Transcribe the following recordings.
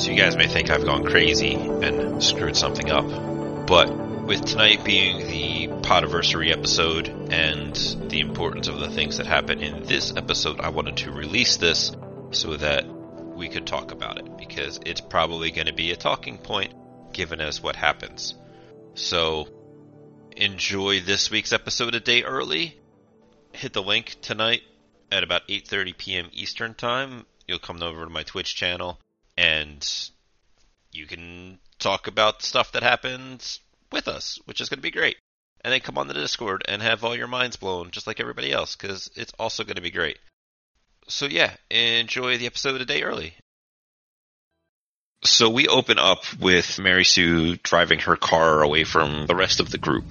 So you guys may think I've gone crazy and screwed something up. But with tonight being the Podiversary episode and the importance of the things that happen in this episode, I wanted to release this so that we could talk about it because it's probably going to be a talking point given as what happens. So enjoy this week's episode a day early. Hit the link tonight at about 8:30 p.m. Eastern Time. You'll come over to my Twitch channel and you can talk about stuff that happens with us, which is going to be great. And then come on the Discord and have all your minds blown just like everybody else cuz it's also going to be great. So yeah, enjoy the episode a day early. So we open up with Mary Sue driving her car away from the rest of the group.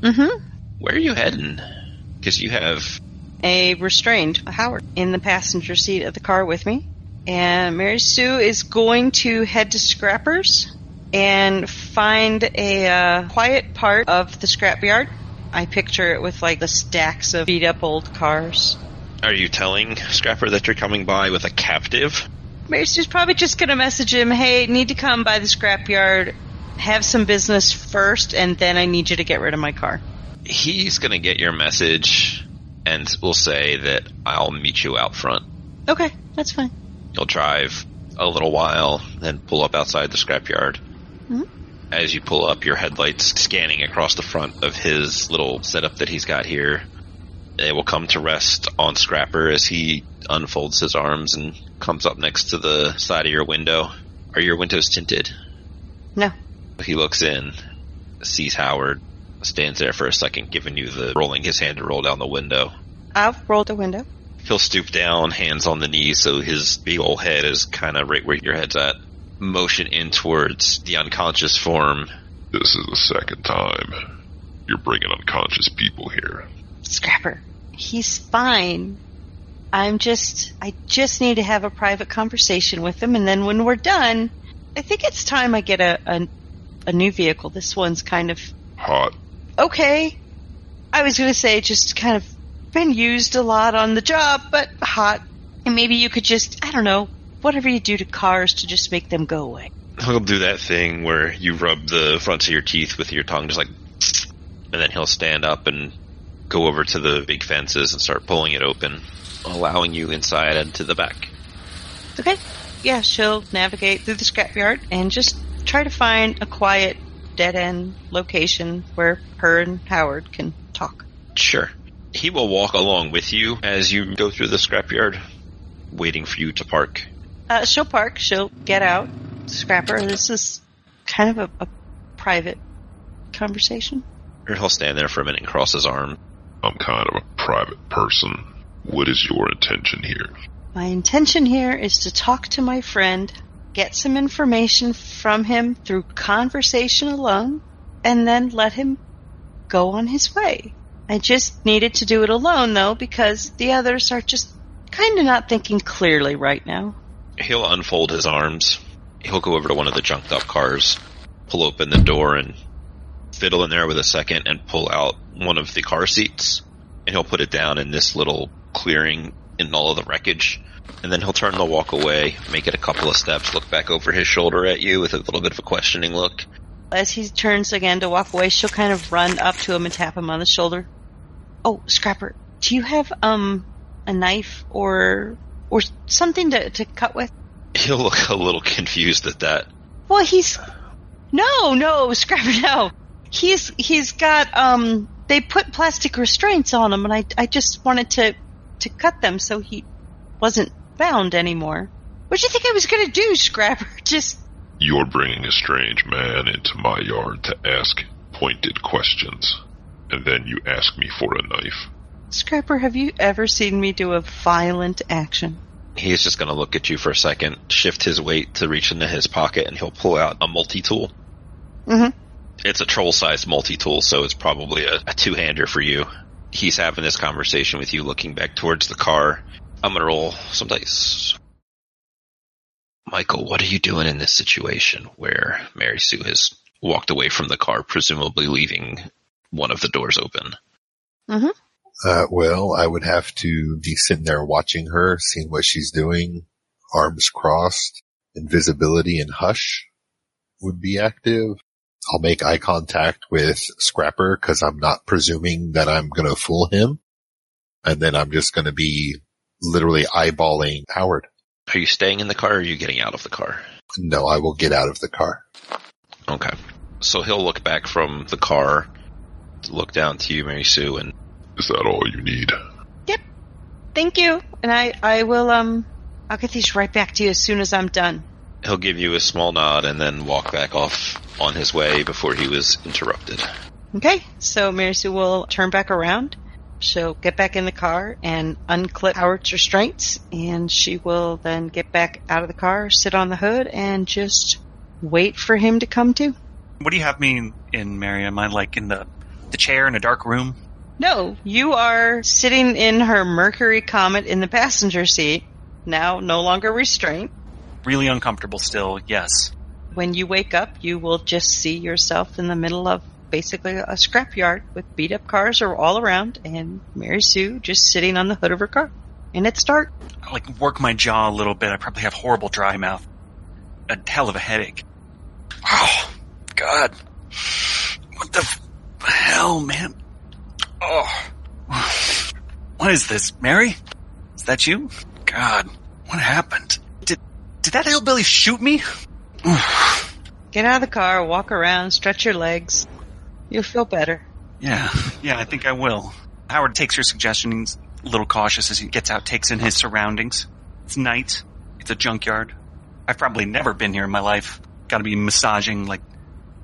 Mm-hmm. Where are you heading? Because you have A restrained Howard in the passenger seat of the car with me. And Mary Sue is going to head to Scrappers and find a uh, quiet part of the scrapyard. I picture it with like the stacks of beat up old cars. Are you telling Scrapper that you're coming by with a captive? Mary Sue's probably just going to message him, hey, need to come by the scrapyard, have some business first, and then I need you to get rid of my car. He's going to get your message and will say that I'll meet you out front. Okay, that's fine. You'll drive a little while, then pull up outside the scrapyard. Mhm. As you pull up, your headlights scanning across the front of his little setup that he's got here. They will come to rest on Scrapper as he unfolds his arms and comes up next to the side of your window. Are your windows tinted? No. He looks in, sees Howard, stands there for a second, giving you the rolling his hand to roll down the window. I'll roll the window. He'll stoop down, hands on the knees, so his big old head is kind of right where your head's at. Motion in towards the unconscious form. This is the second time you're bringing unconscious people here. Scrapper. He's fine. I'm just, I just need to have a private conversation with him, and then when we're done, I think it's time I get a, a, a new vehicle. This one's kind of Hot. okay. I was going to say just kind of been used a lot on the job, but hot. And maybe you could just, I don't know, whatever you do to cars to just make them go away. He'll do that thing where you rub the fronts of your teeth with your tongue, just like, and then he'll stand up and go over to the big fences and start pulling it open, allowing you inside and to the back. Okay. Yeah, she'll navigate through the scrapyard and just try to find a quiet, dead end location where her and Howard can talk. Sure. He will walk along with you as you go through the scrapyard, waiting for you to park. Uh, she'll park, she'll get out. Scrapper, this is kind of a, a private conversation. Or he'll stand there for a minute and cross his arm. I'm kind of a private person. What is your intention here? My intention here is to talk to my friend, get some information from him through conversation alone, and then let him go on his way. I just needed to do it alone though because the others are just kind of not thinking clearly right now. He'll unfold his arms. He'll go over to one of the junked up cars, pull open the door, and fiddle in there with a second and pull out one of the car seats. And he'll put it down in this little clearing in all of the wreckage. And then he'll turn to walk away, make it a couple of steps, look back over his shoulder at you with a little bit of a questioning look. As he turns again to walk away, she'll kind of run up to him and tap him on the shoulder. Oh, Scrapper, do you have um a knife or or something to, to cut with? He'll look a little confused at that. Well, he's no, no, Scrapper, no. He's he's got um. They put plastic restraints on him, and I I just wanted to to cut them so he wasn't bound anymore. What do you think I was gonna do, Scrapper? Just You're bringing a strange man into my yard to ask pointed questions, and then you ask me for a knife. Scrapper, have you ever seen me do a violent action? He's just going to look at you for a second, shift his weight to reach into his pocket, and he'll pull out a multi tool. Mm-hmm. It's a troll sized multi tool, so it's probably a, a two hander for you. He's having this conversation with you, looking back towards the car. I'm going to roll some dice. Michael, what are you doing in this situation where Mary Sue has walked away from the car, presumably leaving one of the doors open? Mm-hmm. Uh, well, I would have to be sitting there watching her, seeing what she's doing, arms crossed, invisibility and hush would be active. I'll make eye contact with Scrapper because I'm not presuming that I'm going to fool him. And then I'm just going to be literally eyeballing Howard. Are you staying in the car or are you getting out of the car? No, I will get out of the car. Okay. So he'll look back from the car, look down to you, Mary Sue, and Is that all you need? Yep. Thank you. And I, I will, um, I'll get these right back to you as soon as I'm done. he'll give you a small nod and then walk back off on his way before he was interrupted. Okay, so Mary Sue will turn back around. She'll get back in the car and unclip Howard's restraints, and she will then get back out of the car, sit on the hood, and just wait for him to come to. What do you have me in, in Mary? Am I like in the the chair in a dark room? No, you are sitting in her Mercury Comet in the passenger seat, now no longer restrained. Really uncomfortable still. Yes. When you wake up, you will just see yourself in the middle of basically a scrapyard with beat up cars are all around, and Mary Sue just sitting on the hood of her car. And it's dark. I like work my jaw a little bit. I probably have horrible dry mouth. A hell of a headache. Oh God. What the f- hell, man? Oh. What is this, Mary? Is that you? God, what happened? Did did that hillbilly shoot me? Get out of the car, walk around, stretch your legs. You'll feel better. Yeah, yeah, I think I will. Howard takes your suggestion. He's a little cautious as he gets out, takes in his surroundings. It's night. It's a junkyard. I've probably never been here in my life. Got to be massaging like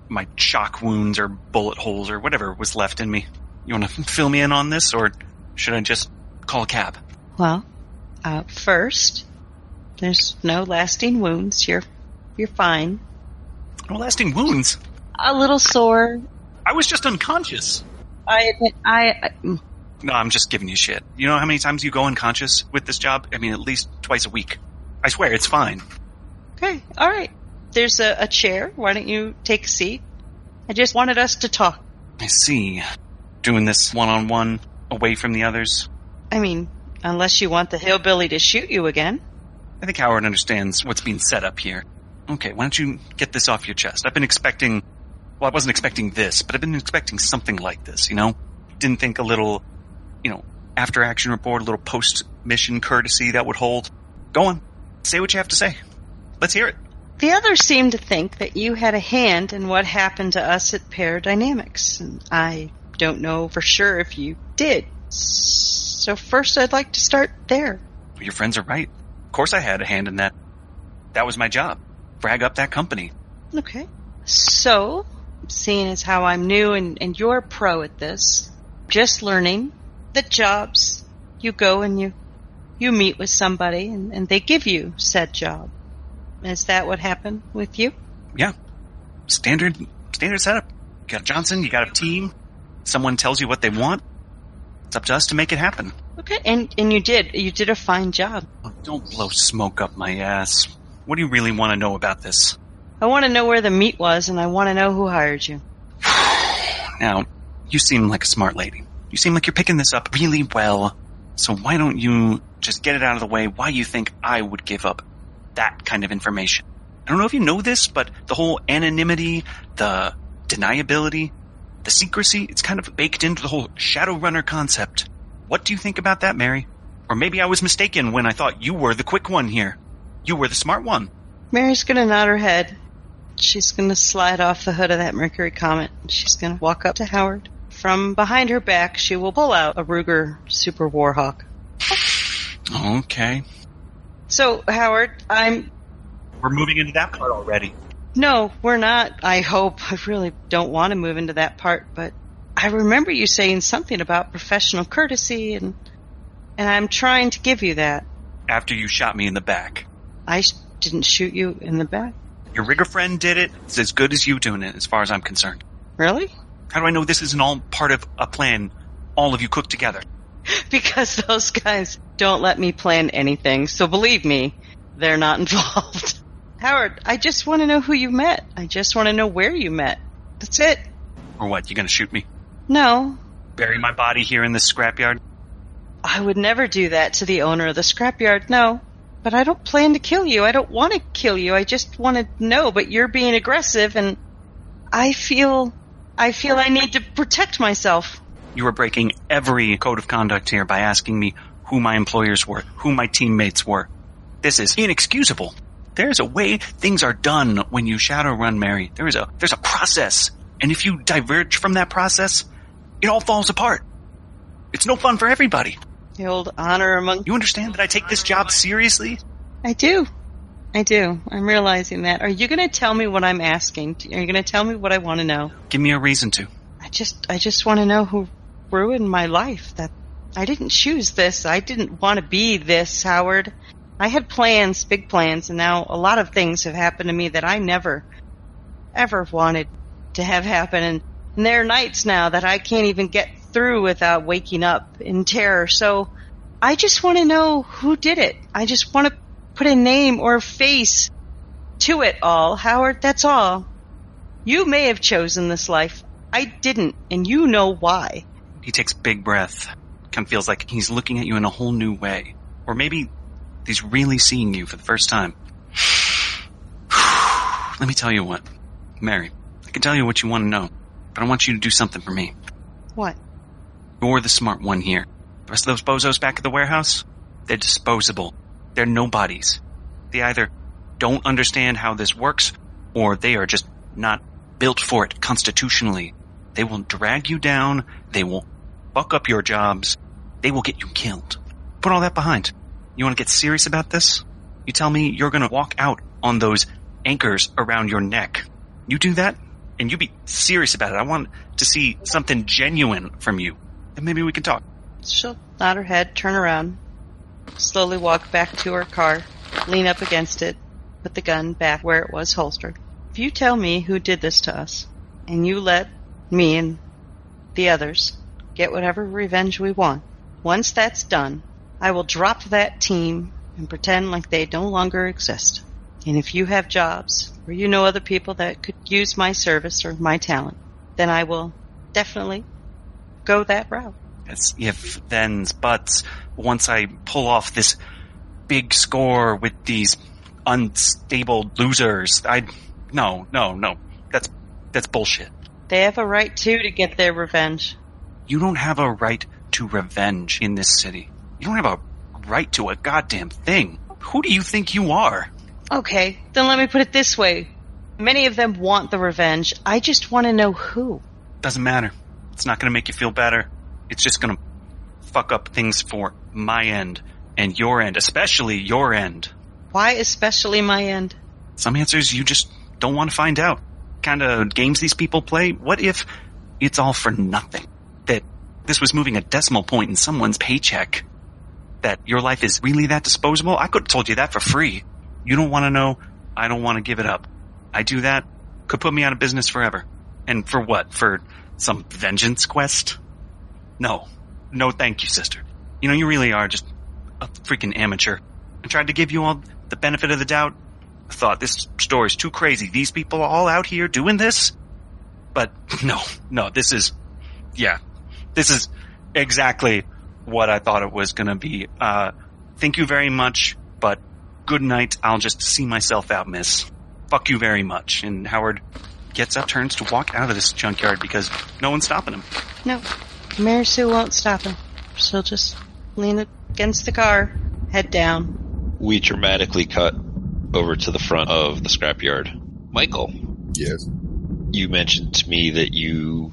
my shock wounds or bullet holes or whatever was left in me. You want to fill me in on this, or should I just call a cab? Well, uh, first, there's no lasting wounds. You're, you're fine. No lasting wounds. A little sore. I was just unconscious. I admit, I, I No, I'm just giving you shit. You know how many times you go unconscious with this job? I mean, at least twice a week. I swear, it's fine. okay, all right. There's a, a chair. Why don't you take a seat? I just wanted us to talk. I see. Doing this one on one, away from the others. I mean, unless you want the hillbilly to shoot you again. I think Howard understands what's being set up here. Okay, why don't you get this off your chest? I've been expecting, well, I wasn't expecting this, but I've been expecting something like this, you know? Didn't think a little, you know, after action report, a little post mission courtesy that would hold. Go on. Say what you have to say. Let's hear it. The others seem to think that you had a hand in what happened to us at Paradynamics, and I don't know for sure if you did. So first I'd like to start there. Your friends are right. Of course I had a hand in that. That was my job. Brag up that company. Okay. So, seeing as how I'm new and, and you're a pro at this, just learning that jobs, you go and you, you meet with somebody and, and they give you said job. Is that what happened with you? Yeah. Standard, standard setup. You got Johnson, you got a team. Someone tells you what they want. It's up to us to make it happen. Okay. And, and you did, you did a fine job. Oh, don't blow smoke up my ass. What do you really want to know about this? I want to know where the meat was and I want to know who hired you. Now, you seem like a smart lady. You seem like you're picking this up really well. So why don't you just get it out of the way why you think I would give up that kind of information? I don't know if you know this, but the whole anonymity, the deniability, the secrecy, it's kind of baked into the whole Shadowrunner concept. What do you think about that, Mary? Or maybe I was mistaken when I thought you were the quick one here. You were the smart one. Mary's gonna nod her head. She's gonna slide off the hood of that Mercury Comet. She's gonna walk up to Howard. From behind her back, she will pull out a Ruger Super Warhawk. Okay. So, Howard, I'm. We're moving into that part already. No, we're not. I hope. I really don't want to move into that part, but I remember you saying something about professional courtesy, and and I'm trying to give you that. After you shot me in the back. I sh- didn't shoot you in the back. Your rigger friend did it. It's as good as you doing it, as far as I'm concerned. Really? How do I know this isn't all part of a plan all of you cooked together? because those guys don't let me plan anything. So believe me, they're not involved. Howard, I just want to know who you met. I just want to know where you met. That's it. Or what, you gonna shoot me? No, Bury my body here in this scrapyard? I would never do that to the owner of the scrapyard. No. But I don't plan to kill you. I don't want to kill you. I just want to know, but you're being aggressive and I feel, I feel I need to protect myself. You are breaking every code of conduct here by asking me who my employers were, who my teammates were. This is inexcusable. There's a way things are done when you shadow run, Mary. There is a, there's a process. And if you diverge from that process, it all falls apart. It's no fun for everybody. The old honor among. You understand that I take this job seriously? I do. I do. I'm realizing that. Are you going to tell me what I'm asking? Are you going to tell me what I want to know? Give me a reason to. I just, I just want to know who ruined my life. That I didn't choose this. I didn't want to be this, Howard. I had plans, big plans, and now a lot of things have happened to me that I never, ever wanted to have happen. And, and there are nights now that I can't even get through without waking up in terror. So I just want to know who did it. I just want to put a name or a face to it all. Howard, that's all. You may have chosen this life. I didn't, and you know why. He takes a big breath. Kind of feels like he's looking at you in a whole new way. Or maybe he's really seeing you for the first time. Let me tell you what. Mary, I can tell you what you want to know, but I want you to do something for me. What? You're the smart one here. The rest of those bozos back at the warehouse, they're disposable. They're nobodies. They either don't understand how this works, or they are just not built for it constitutionally. They will drag you down. They will fuck up your jobs. They will get you killed. Put all that behind. You want to get serious about this? You tell me you're going to walk out on those anchors around your neck. You do that, and you be serious about it. I want to see something genuine from you. And maybe we can talk. She'll nod her head, turn around, slowly walk back to her car, lean up against it, put the gun back where it was holstered. If you tell me who did this to us, and you let me and the others get whatever revenge we want, once that's done, I will drop that team and pretend like they no longer exist. And if you have jobs, or you know other people that could use my service or my talent, then I will definitely go that route. It's if thens buts. Once I pull off this big score with these unstable losers, I no no no. That's that's bullshit. They have a right too to get their revenge. You don't have a right to revenge in this city. You don't have a right to a goddamn thing. Who do you think you are? Okay, then let me put it this way. Many of them want the revenge. I just want to know who. Doesn't matter. It's not going to make you feel better. It's just going to fuck up things for my end and your end, especially your end. Why especially my end? Some answers you just don't want to find out. Kind of games these people play. What if it's all for nothing? That this was moving a decimal point in someone's paycheck? That your life is really that disposable? I could have told you that for free. You don't want to know. I don't want to give it up. I do that. Could put me out of business forever. And for what? For some vengeance quest? No. No thank you, sister. You know, you really are just a freaking amateur. I tried to give you all the benefit of the doubt. I thought this story's too crazy. These people are all out here doing this? But no, no, this is, yeah, this is exactly what I thought it was gonna be. Uh, thank you very much, but good night. I'll just see myself out, miss. Fuck you very much. And Howard gets up, turns to walk out of this junkyard because no one's stopping him. No, Mary Sue won't stop him. She'll just lean against the car, head down. We dramatically cut over to the front of the scrapyard. Michael, Yes. you mentioned to me that you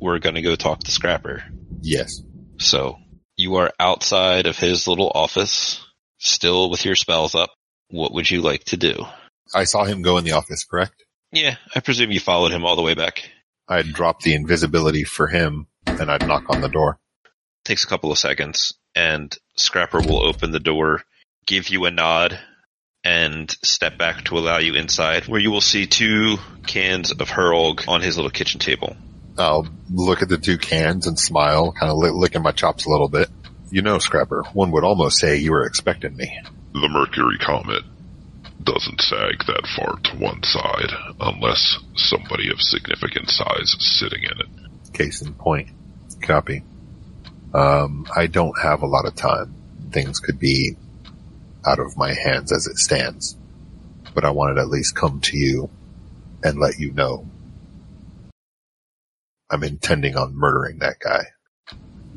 were going to go talk to Scrapper. Yes. So you are outside of his little office, still with your spells up. What would you like to do? I saw him go in the office, correct? Yeah, I presume you followed him all the way back. I'd drop the invisibility for him and I'd knock on the door. Takes a couple of seconds, and Scrapper will open the door, give you a nod, and step back to allow you inside, where you will see two cans of Hurlg on his little kitchen table. I'll look at the two cans and smile, kind of li- licking my chops a little bit. You know, Scrapper, one would almost say you were expecting me. The Mercury Comet doesn't sag that far to one side unless somebody of significant size is sitting in it. Case in point. Copy. Um, I don't have a lot of time. Things could be out of my hands as it stands. But I wanted to at least come to you and let you know I'm intending on murdering that guy.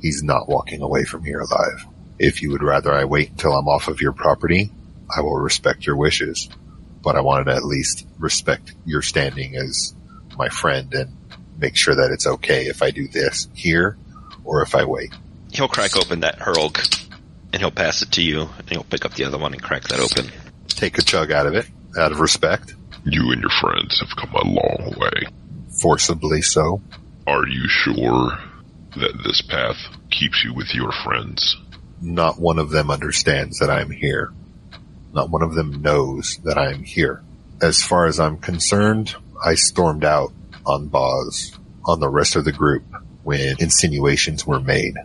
He's not walking away from here alive. If you would rather I wait until I'm off of your property, I will respect your wishes. But I wanted to at least respect your standing as my friend and make sure that it's okay if I do this here or if I wait. He'll crack open that Hurlg, and he'll pass it to you, and he'll pick up the other one and crack that open. Take a chug out of it, out of respect. You and your friends have come a long way. Forcibly so. Are you sure that this path keeps you with your friends? Not one of them understands that I'm here. Not one of them knows that I am here. As far as I'm concerned, I stormed out on Boz, on the rest of the group, when insinuations were made.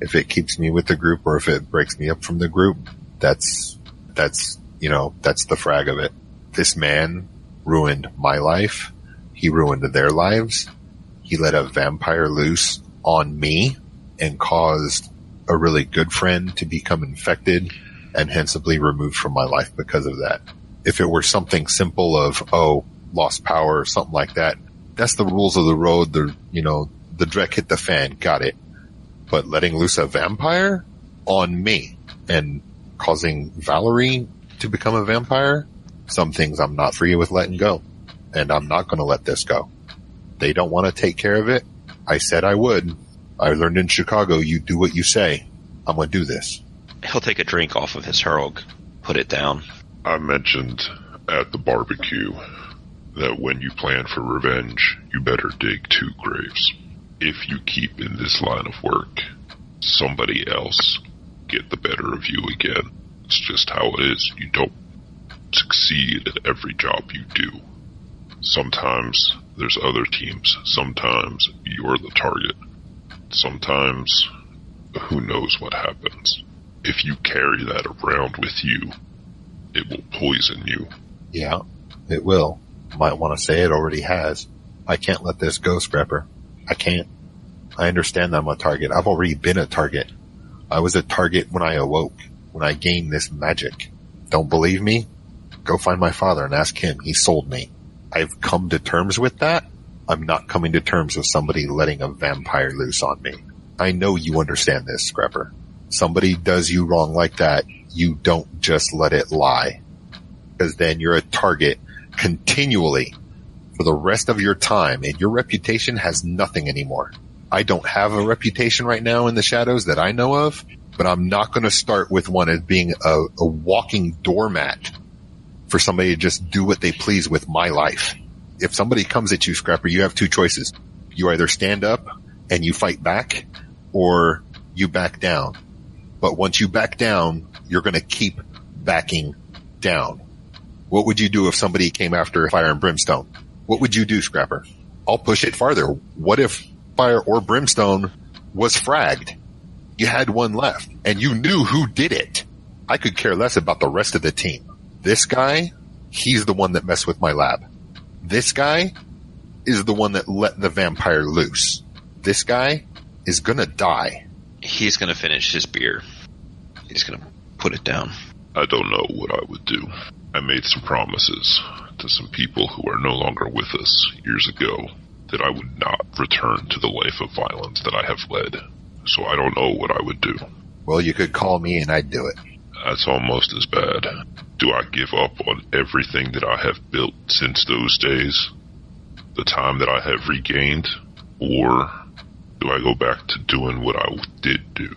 If it keeps me with the group or if it breaks me up from the group, that's, that's, you know, that's the frag of it. This man ruined my life. He ruined their lives. He let a vampire loose on me and caused a really good friend to become infected and hensibly removed from my life because of that. If it were something simple of, oh, lost power or something like that, that's the rules of the road. The, you know, the dreck hit the fan. Got it. But letting loose a vampire on me and causing Valerie to become a vampire, some things I'm not free with letting go. And I'm not going to let this go. They don't want to take care of it. I said I would. I learned in Chicago, you do what you say. I'm going to do this. He'll take a drink off of his Hurlg, put it down. I mentioned at the barbecue that when you plan for revenge, you better dig two graves. If you keep in this line of work, somebody else get the better of you again. It's just how it is. You don't succeed at every job you do. Sometimes there's other teams. Sometimes you're the target. Sometimes who knows what happens. If you carry that around with you, it will poison you. Yeah, it will. Might want to say it already has. I can't let this go, Scrapper. I can't. I understand I'm a target. I've already been a target. I was a target when I awoke, when I gained this magic. Don't believe me? Go find my father and ask him. He sold me. I've come to terms with that. I'm not coming to terms with somebody letting a vampire loose on me. I know you understand this, Scrapper. Somebody does you wrong like that, you don't just let it lie. Because then you're a target continually for the rest of your time and your reputation has nothing anymore. I don't have a reputation right now in the shadows that I know of, but I'm not going to start with one as being a, a walking doormat for somebody to just do what they please with my life. If somebody comes at you, Scrapper, you have two choices. You either stand up and you fight back or you back down. But once you back down, you're going to keep backing down. What would you do if somebody came after fire and brimstone? What would you do, Scrapper? I'll push it farther. What if fire or brimstone was fragged? You had one left and you knew who did it. I could care less about the rest of the team. This guy, he's the one that messed with my lab. This guy is the one that let the vampire loose. This guy is gonna die. He's gonna finish his beer. He's gonna put it down. I don't know what I would do. I made some promises to some people who are no longer with us years ago that I would not return to the life of violence that I have led. So I don't know what I would do. Well, you could call me and I'd do it. That's almost as bad. Do I give up on everything that I have built since those days? The time that I have regained? Or do I go back to doing what I did do?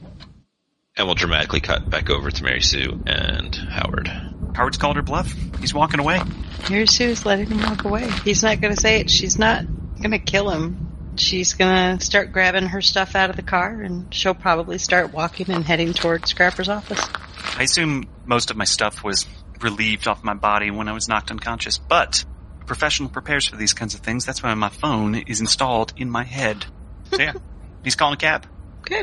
And we'll dramatically cut back over to Mary Sue and Howard. Howard's called her bluff. He's walking away. Mary Sue's letting him walk away. He's not going to say it. She's not going to kill him. She's going to start grabbing her stuff out of the car, and she'll probably start walking and heading toward Scrapper's office. I assume most of my stuff was relieved off my body when I was knocked unconscious, but a professional prepares for these kinds of things. That's why my phone is installed in my head. So yeah, he's calling a cab. Okay.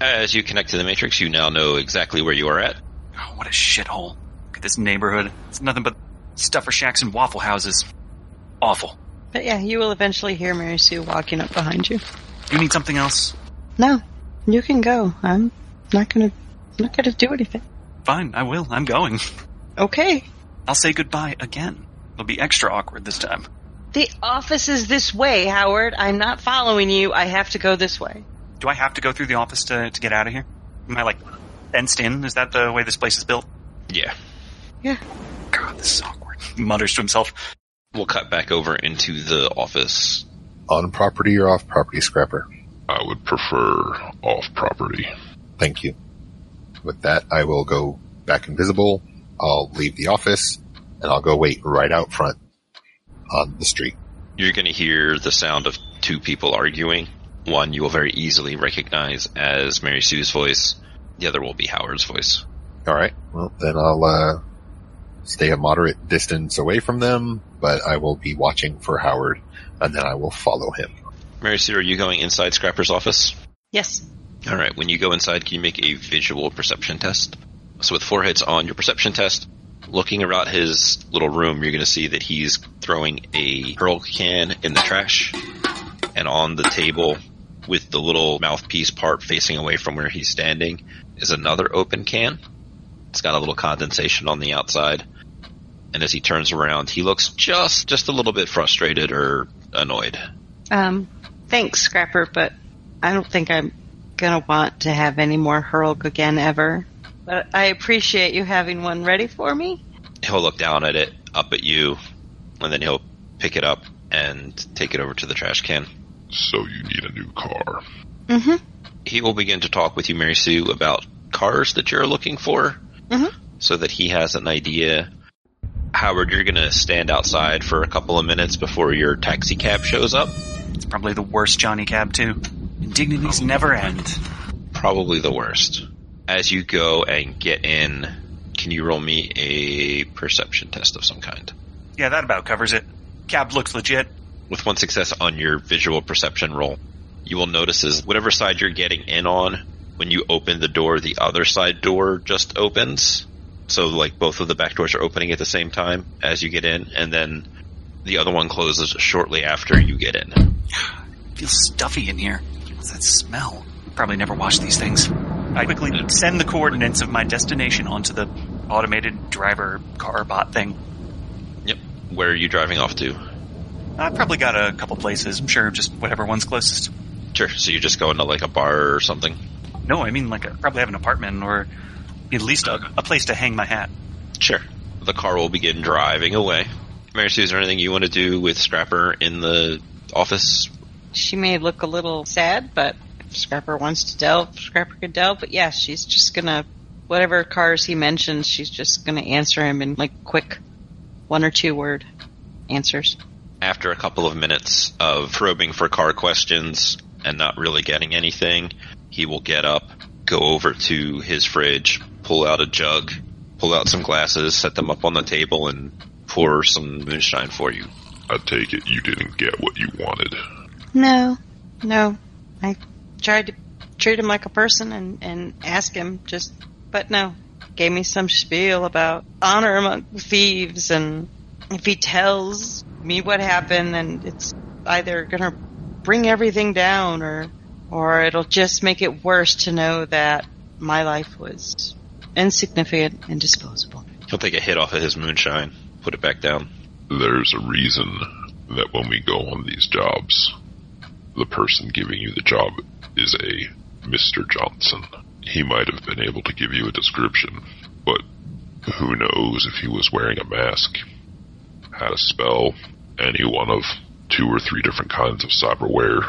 Uh, as you connect to the Matrix, you now know exactly where you are at. Oh, what a shithole. Look at this neighborhood. It's nothing but stuffer shacks and waffle houses. Awful. But yeah, you will eventually hear Mary Sue walking up behind you. You need something else? No, you can go. I'm not gonna, not gonna do anything. Fine, I will. I'm going. Okay. I'll say goodbye again. It'll be extra awkward this time. The office is this way, Howard. I'm not following you. I have to go this way. Do I have to go through the office to, to get out of here? Am I like fenced in? Is that the way this place is built? Yeah. Yeah. God, this is awkward. He mutters to himself. We'll cut back over into the office. On property or off property, Scrapper? I would prefer off property. Thank you. With that, I will go back invisible. I'll leave the office and I'll go wait right out front on the street. You're going to hear the sound of two people arguing. One you will very easily recognize as Mary Sue's voice. The other will be Howard's voice. All right. Well, then I'll uh, stay a moderate distance away from them, but I will be watching for Howard, and then I will follow him. Mary Sue, are you going inside Scrapper's office? Yes. All right. When you go inside, can you make a visual perception test? So with four hits on your perception test, looking around his little room, you're going to see that he's throwing a hurl can in the trash, and on the table, with the little mouthpiece part facing away from where he's standing, is another open can. It's got a little condensation on the outside. And as he turns around, he looks just just a little bit frustrated or annoyed. Um, thanks, Scrapper, but I don't think I'm gonna want to have any more Hurlg again ever. But I appreciate you having one ready for me. He'll look down at it, up at you, and then he'll pick it up and take it over to the trash can. So you need a new car. Mm-hmm. He will begin to talk with you, Mary Sue, about cars that you're looking for, Mhm. so that he has an idea. Howard, you're going to stand outside for a couple of minutes before your taxi cab shows up. It's probably the worst Johnny Cab too. Indignities never end. Probably the worst. As you go and get in, can you roll me a perception test of some kind? Yeah, that about covers it. Cab looks legit. With one success on your visual perception roll, you will notice is whatever side you're getting in on, when you open the door, the other side door just opens. So like both of the back doors are opening at the same time as you get in, and then the other one closes shortly after you get in. feels stuffy in here. What's that smell? Probably never washed these things. I quickly send the coordinates of my destination onto the automated driver car bot thing. Yep. Where are you driving off to? I probably got a couple places. I'm sure just whatever one's closest. Sure. So you're just going to like a bar or something? No, I mean like I probably have an apartment or at least a, a place to hang my hat. Sure. The car will begin driving away. Mary Sue, is there anything you want to do with Scrapper in the office? She may look a little sad, but if Scrapper wants to delve, Scrapper could delve. But yeah, she's just gonna whatever cars he mentions, she's just gonna answer him in like quick one or two word answers. After a couple of minutes of probing for car questions and not really getting anything, he will get up, go over to his fridge, pull out a jug, pull out some glasses, set them up on the table, and pour some moonshine for you. I take it you didn't get what you wanted. No, no. I tried to treat him like a person and, and ask him just, but no. Gave me some spiel about honor among thieves and if he tells me what happened, then it's either gonna bring everything down or, or it'll just make it worse to know that my life was insignificant and disposable. He'll take a hit off of his moonshine, put it back down. There's a reason that when we go on these jobs, the person giving you the job is a Mr. Johnson. He might have been able to give you a description, but who knows if he was wearing a mask, had a spell, any one of two or three different kinds of cyberware.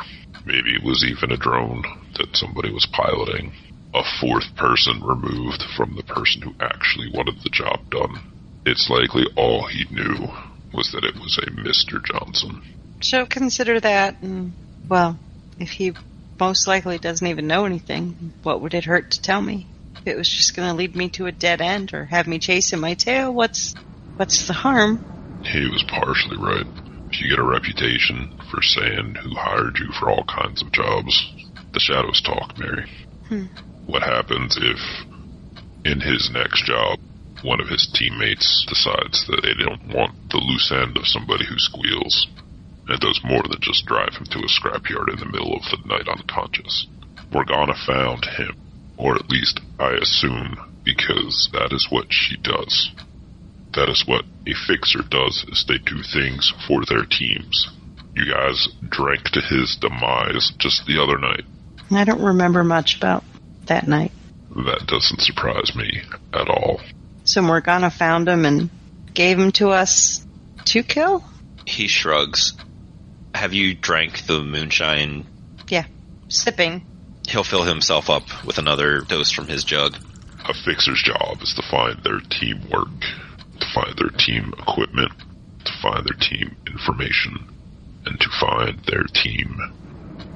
Maybe it was even a drone that somebody was piloting. A fourth person removed from the person who actually wanted the job done. It's likely all he knew was that it was a Mr. Johnson. So consider that, and well, if he most likely doesn't even know anything, what would it hurt to tell me? If it was just going to lead me to a dead end or have me chasing my tail, what's what's the harm? He was partially right. If you get a reputation for saying who hired you for all kinds of jobs, the shadows talk, Mary. Hmm. What happens if, in his next job, one of his teammates decides that they don't want the loose end of somebody who squeals and does more than just drive him to a scrapyard in the middle of the night unconscious? Morgana found him, or at least I assume because that is what she does. That is what a fixer does is they do things for their teams. You guys drank to his demise just the other night. I don't remember much about that night. That doesn't surprise me at all. So Morgana found him and gave him to us to kill? He shrugs. Have you drank the moonshine? Yeah. Sipping. He'll fill himself up with another dose from his jug. A fixer's job is to find their teamwork, to find their team equipment, to find their team information, and to find their team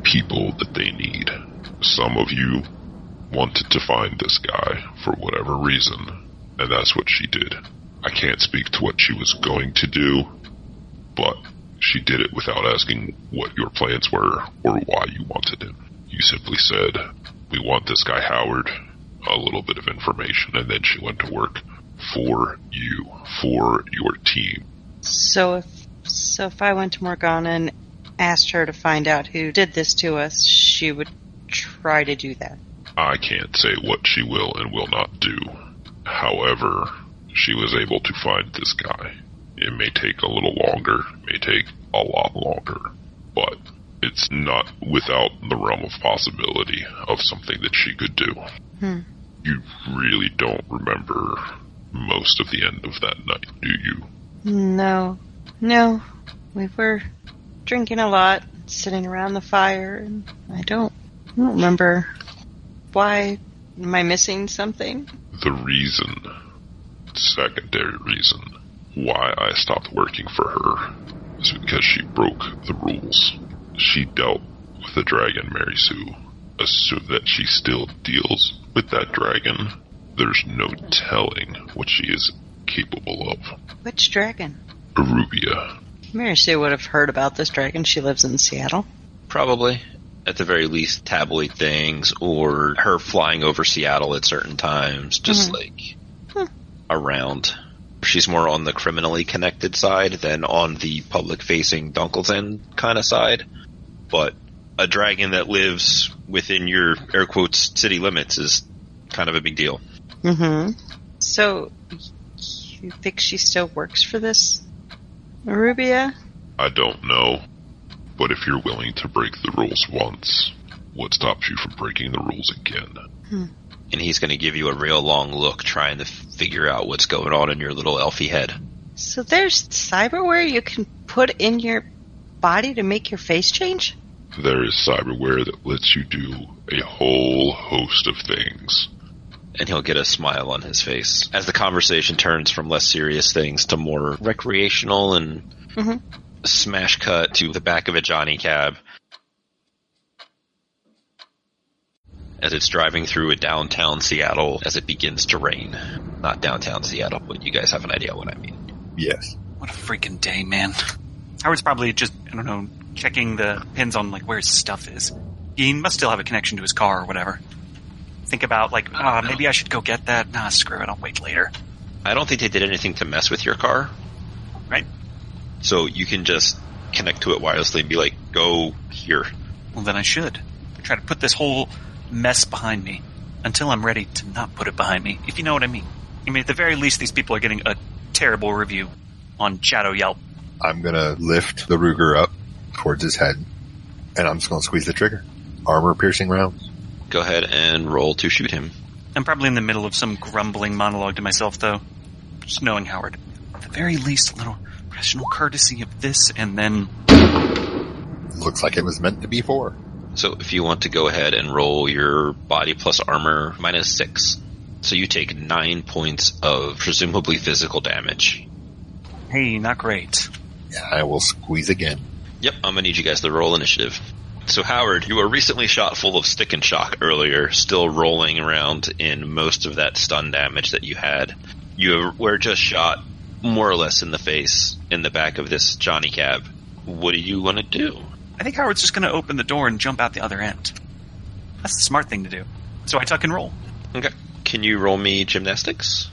people that they need. Some of you wanted to find this guy for whatever reason, and that's what she did. I can't speak to what she was going to do, but she did it without asking what your plans were or why you wanted him. You simply said, We want this guy Howard, a little bit of information, and then she went to work for you, for your team. So if so if I went to Morgana and asked her to find out who did this to us, she would try to do that. I can't say what she will and will not do. However, she was able to find this guy. It may take a little longer, may take a lot longer, but it's not without the realm of possibility of something that she could do. Hmm. You really don't remember most of the end of that night, do you? No. No. We were drinking a lot, sitting around the fire, and I don't I don't remember why am I missing something? The reason, secondary reason, why I stopped working for her is because she broke the rules. She dealt with the dragon Mary Sue. Assume that she still deals with that dragon. There's no telling what she is capable of. Which dragon? Arubia. Mary Sue would have heard about this dragon. She lives in Seattle. Probably. At the very least, tabloid things, or her flying over Seattle at certain times, just Mhm. like Hmm. around. She's more on the criminally connected side than on the public facing Dunkelzahn kind of side. But a dragon that lives within your air quotes city limits is kind of a big deal. Mm-hmm. So, you think she still works for this Arubia? I don't know. But if you're willing to break the rules once, what stops you from breaking the rules again? And he's going to give you a real long look trying to figure out what's going on in your little elfie head. So there's cyberware you can put in your body to make your face change? There is cyberware that lets you do a whole host of things. and he'll get a smile on his face as the conversation turns from less serious things to more recreational and Mhm. smash cut to the back of a Johnny cab as it's driving through a downtown Seattle as it begins to rain. Not downtown Seattle, but you guys have an idea what I mean. Yes. What a freaking day, man. Howard's probably just, I don't know, checking the pins on like where his stuff is. He must still have a connection to his car or whatever. Think about like, ah, maybe I should go get that. Nah, screw it, I'll wait later. I don't think they did anything to mess with your car, Right? so you can just connect to it wirelessly and be like, go here. Well, then I should. Try to put this whole mess behind me until I'm ready to not put it behind me, if you know what I mean. I mean, at the very least, these people are getting a terrible review on Shadow Yelp. I'm gonna lift the Ruger up towards his head, and I'm just gonna squeeze the trigger. Armor piercing rounds. Go ahead and roll to shoot him. I'm probably in the middle of some grumbling monologue to myself, though. Just knowing Howard. At the very least, a little professional courtesy of this, and then Looks like it was meant to be four. So if you want to go ahead and roll your body plus armor minus six. So you take nine points of presumably physical damage. hey, not great. Yeah, I will squeeze again. Yep, I'm gonna need you guys to roll initiative. So Howard, you were recently shot full of stick and shock earlier, still rolling around in most of that stun damage that you had. You were just shot more or less in the face in the back of this Johnny cab. What do you want to do? I think Howard's just going to open the door and jump out the other end. That's the smart thing to do. So I tuck and roll. Okay. Can you roll me gymnastics?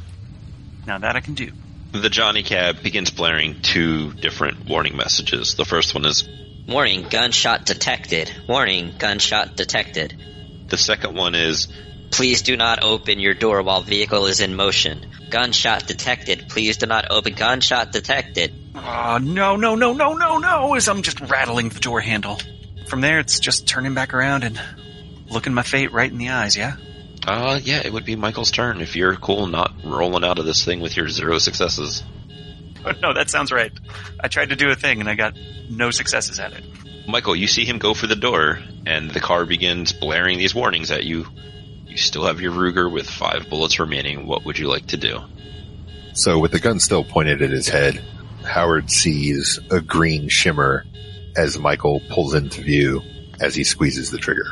Now that I can do. The Johnny cab begins blaring two different warning messages. The first one is Warning, gunshot detected. Warning, gunshot detected. The second one is Please do not open your door while vehicle is in motion. Gunshot detected. Please do not open. Gunshot detected. Oh, no, no, no, no, no, no, as I'm just rattling the door handle. From there, it's just turning back around and looking my fate right in the eyes, yeah? Uh, yeah, it would be Michael's turn if you're cool not rolling out of this thing with your zero successes. Oh, no, that sounds right. I tried to do a thing and I got no successes at it. Michael, you see him go for the door, and the car begins blaring these warnings at you. You still have your Ruger with five bullets remaining. What would you like to do? So with the gun still pointed at his head, Howard sees a green shimmer as Michael pulls into view as he squeezes the trigger.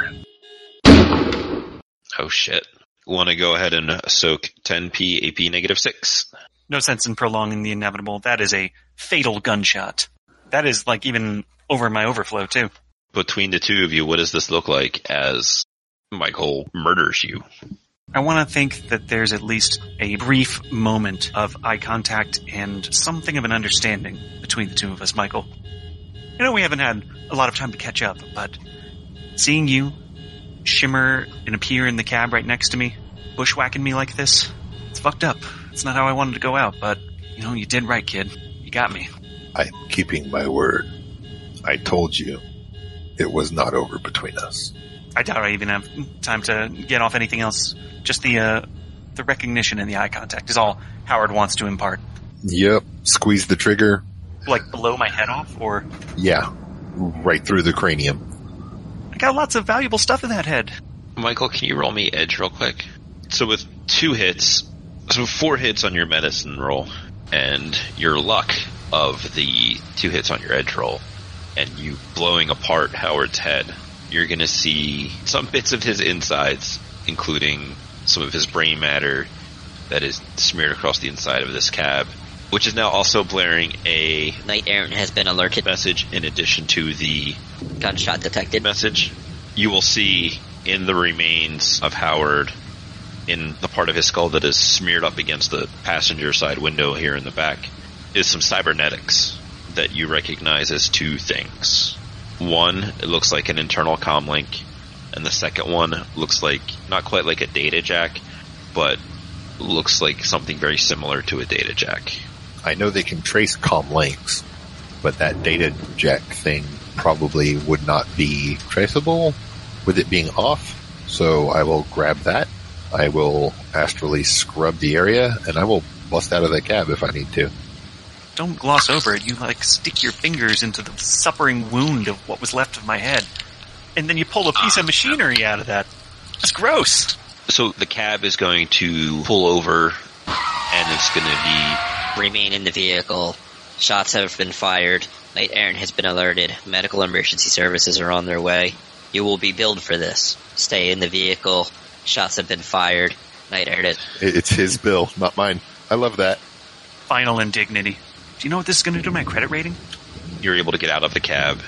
Oh shit. Want to go ahead and soak 10p AP negative 6? No sense in prolonging the inevitable. That is a fatal gunshot. That is like even over my overflow too. Between the two of you, what does this look like as Michael murders you? I want to think that there's at least a brief moment of eye contact and something of an understanding between the two of us, Michael. You know we haven't had a lot of time to catch up, but seeing you shimmer and appear in the cab right next to me, bushwhacking me like this, it's fucked up. It's not how I wanted to go out, but you know, you did right, kid. You got me. I'm keeping my word. I told you it was not over between us. I doubt I even have time to get off anything else. Just the uh, the recognition and the eye contact is all Howard wants to impart. Yep. Squeeze the trigger. Like blow my head off, or Yeah. Right through the cranium. I got lots of valuable stuff in that head. Michael, can you roll me edge real quick? So with two hits, so four hits on your medicine roll, and your luck of the two hits on your edge roll, and you blowing apart Howard's head, you're gonna see some bits of his insides, including some of his brain matter that is smeared across the inside of this cab, which is now also blaring a Knight errant has been alerted. message in addition to the Gunshot detected. message, you will see in the remains of Howard, in the part of his skull that is smeared up against the passenger side window here in the back, is some cybernetics that you recognize as two things. One, it looks like an internal comm link, and the second one looks like not quite like a data jack, but looks like something very similar to a data jack. I know they can trace com links, but that data jack thing probably would not be traceable with it being off. So I will grab that. I will astrally scrub the area and I will bust out of the cab if I need to. Don't gloss over it. You like stick your fingers into the suffering wound of what was left of my head, and then you pull a piece of ah, machinery out of that. That's gross. So the cab is going to pull over, and it's going to be Remain in the vehicle. Shots have been fired. Knight errant has been alerted. Medical emergency services are on their way. You will be billed for this. Stay in the vehicle. Shots have been fired. Knight errant. It- It's his bill, not mine. I love that. Final indignity. Do you know what this is going to do to my credit rating? you're able to get out of the cab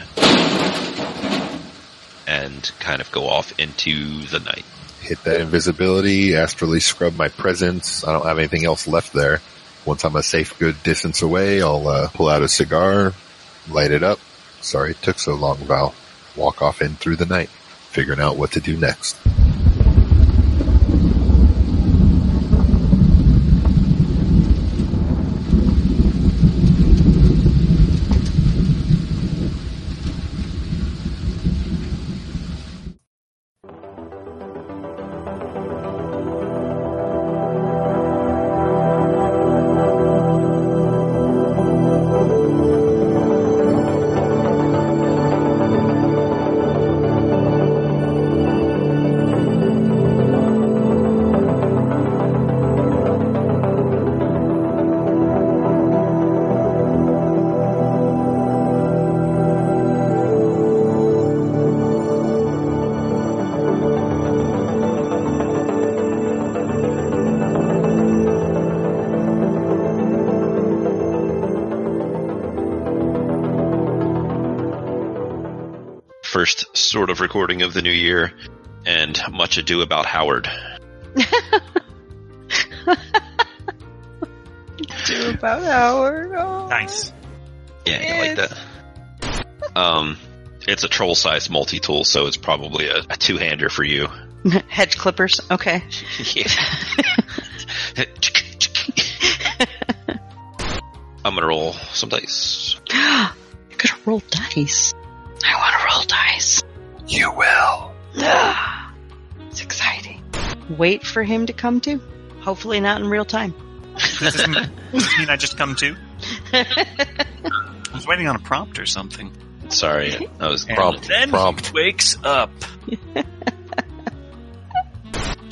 and kind of go off into the night. Hit that invisibility, astrally scrub my presence. I don't have anything else left there. Once I'm a safe good distance away, I'll uh, pull out a cigar, light it up. Sorry it took so long, Val. Walk off in through the night, figuring out what to do next. Recording of the new year, and much ado about Howard. Do about Howard. Oh. Nice. Yeah, you like that. Um, it's a troll-sized multi-tool, so it's probably a, a two-hander for you. Hedge clippers. Okay. yeah. I'm gonna roll some dice. I'm gonna roll dice. You will. It's exciting. Wait for him to come to. Hopefully not in real time. Does this, mean, does this mean I just come to? I was waiting on a prompt or something. Sorry, I was. And Prompt, then prompt. he wakes up.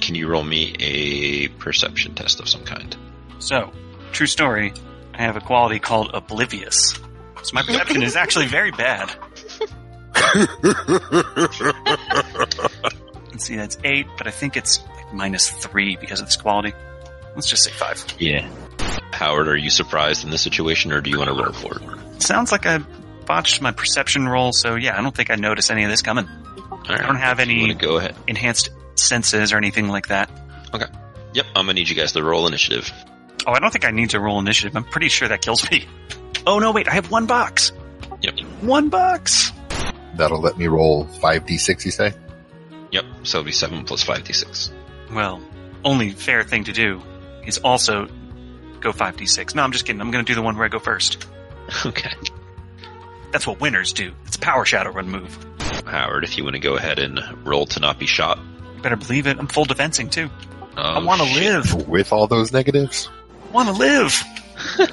Can you roll me a perception test of some kind? So, true story. I have a quality called oblivious. So my perception is actually very bad. Let's see, that's eight, but I think it's like minus three because of this quality. Let's just say five. Yeah. Howard, are you surprised in this situation, or do you want to roll for it? Sounds like I botched my perception roll, so yeah, I don't think I noticed any of this coming. Right. I don't have any- go ahead. Enhanced senses or anything like that. Okay. Yep, I'm gonna need you guys to roll initiative. Oh, I don't think I need to roll initiative. I'm pretty sure that kills me. Oh no, wait, I have one box. Yep. One box. That'll let me roll 5d6, you say? Yep. So it'll be seven plus five d6. Well, only fair thing to do is also go 5d6. No, I'm just kidding. I'm going to do the one where I go first. Okay. That's what winners do. It's a power Shadowrun move. Howard, if you want to go ahead and roll to not be shot. You better believe it. I'm full defensing too. I Oh, want to live. With all those negatives? Want to live.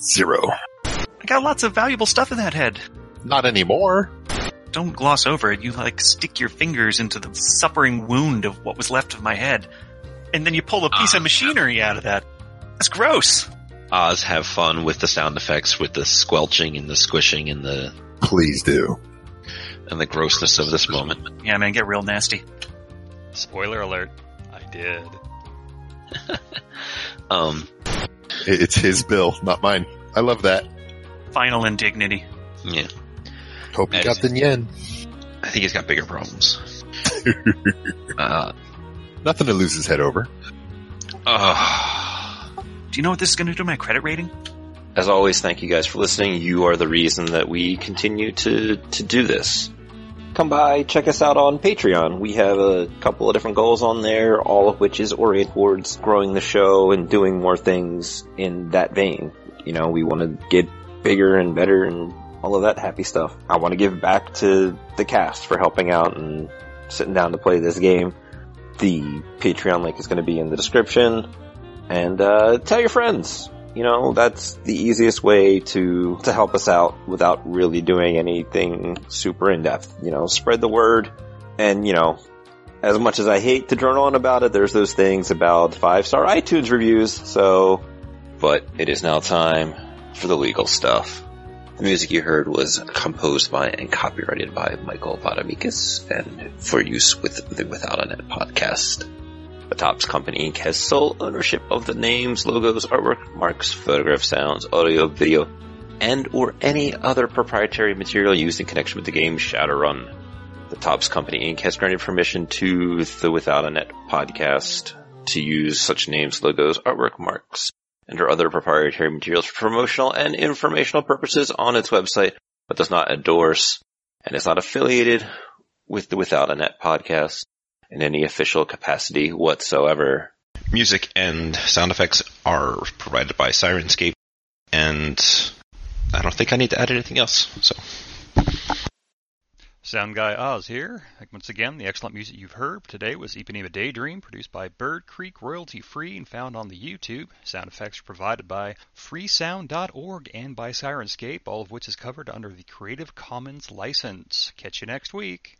Zero. I got lots of valuable stuff in that head. Not anymore. Don't gloss over it. You like stick your fingers into the suffering wound of what was left of my head. And then you pull a piece of machinery out of that. That's gross. Oz, have fun with the sound effects, with the squelching and the squishing and the Please do. and the grossness of this moment. Yeah, man, get real nasty. Spoiler alert. I did. Um, It's his bill, not mine. I love that. Final indignity. yeah, Hope he got the yen. I think he's got bigger problems. uh, Nothing to lose his head over. uh, Do you know what this is going to do to my credit rating? As always, thank you guys for listening. You are the reason that we continue to, to do this. Come by, check us out on Patreon. We have a couple of different goals on there, all of which is oriented towards growing the show and doing more things in that vein. You know, we want to get bigger and better and all of that happy stuff. I want to give back to the cast for helping out and sitting down to play this game. The Patreon link is going to be in the description. And uh, tell your friends you know, that's the easiest way to, to help us out without really doing anything super in depth. You know, spread the word and, you know, as much as I hate to drone on about it, there's those things about five star iTunes reviews, so, but it is now time for the legal stuff. The music you heard was composed by and copyrighted by Michael Vamiadakis and for use with the Without a Net podcast. The Topps Company Inc. has sole ownership of the names, logos, artwork, marks, photograph sounds, audio, video, and or any other proprietary material used in connection with the game Shadowrun. The Topps Company Inc. has granted permission to the Without a Net podcast to use such names, logos, artwork, marks, and or other proprietary materials for promotional and informational purposes on its website, but does not endorse and is not affiliated with the Without a Net podcast in any official capacity whatsoever. music and sound effects are provided by Syrinscape, and I don't think I need to add anything else. So, Sound guy Oz here. Once again, the excellent music you've heard today was Ipanema Daydream, produced by Bird Creek, royalty free, and found on the YouTube. Sound effects provided by freesound.org and by Syrinscape, all of which is covered under the Creative Commons license. Catch you next week.